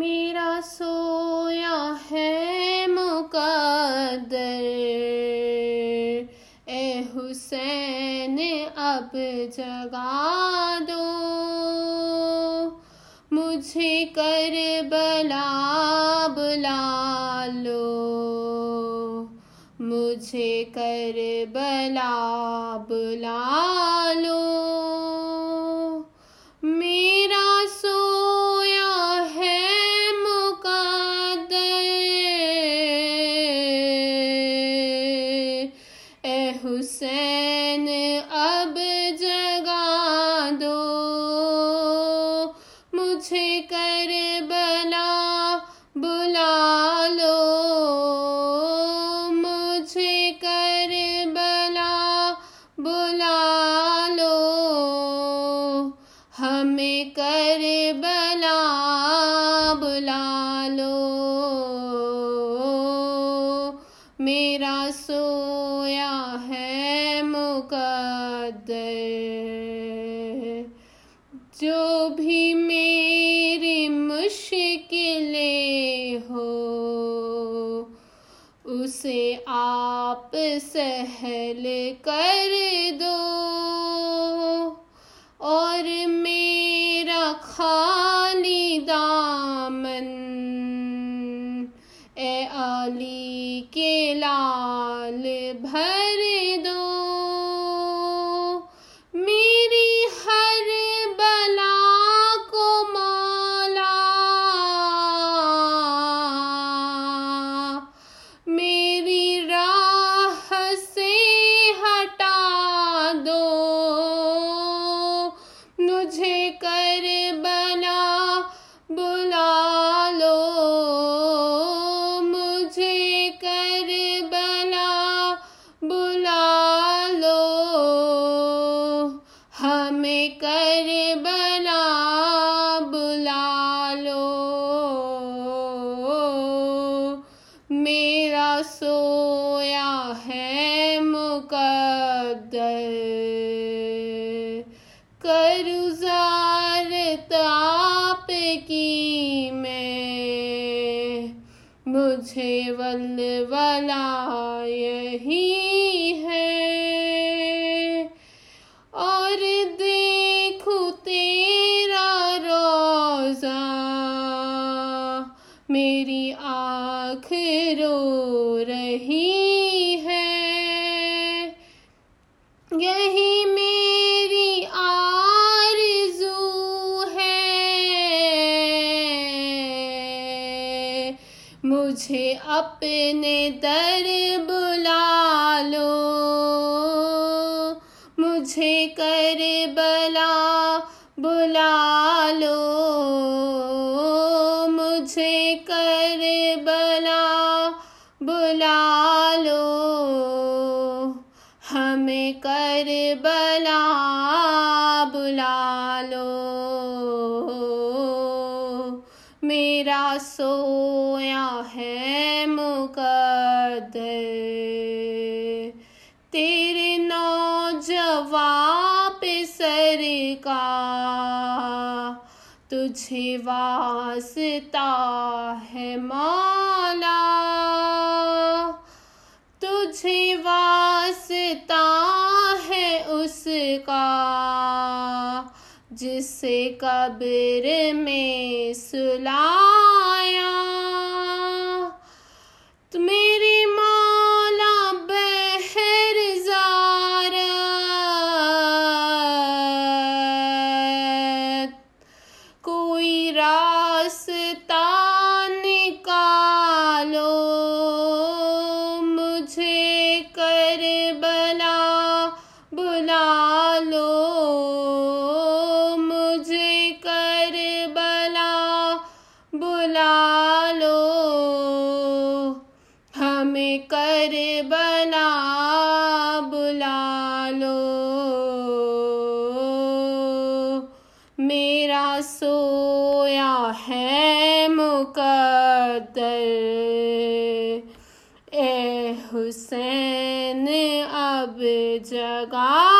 میرا سویا ہے مقدر۔ اے حسین، اب جگا دو۔ مجھے کر بلا بلا لو۔ مجھے کر بلا بلا لو۔ حسین میرا سویا ہے مقدر۔ جو بھی میری مشکلیں ہو، اسے آپ سہل کر دو۔ اور میرا خالی اے علی کے لال بھرے سویا ہے مقدر۔ کرزار تاپ کی میں۔ مجھے ول ولا یہی آنکھ رو رہی ہے۔ یہی میری آرزو ہے۔ مجھے اپنے در بلا لو۔ مجھے کر بلا بلا لو۔ مجھے کر بلا لو ہمیں کر بلا بلا لو میرا سویا ہے مقدر، تیرے نوجوان پہ سر کا تجھے واسطہ ہے مولا۔ تجھے واسطہ ہے اس کا جس سے قبر میں سلایا۔ کر بلا بلا لو۔ مجھے کر بلا بلا لو۔ ہمیں کر بلا بلا لو۔ میرا سویا ہے مقدر۔ حسین اب جگا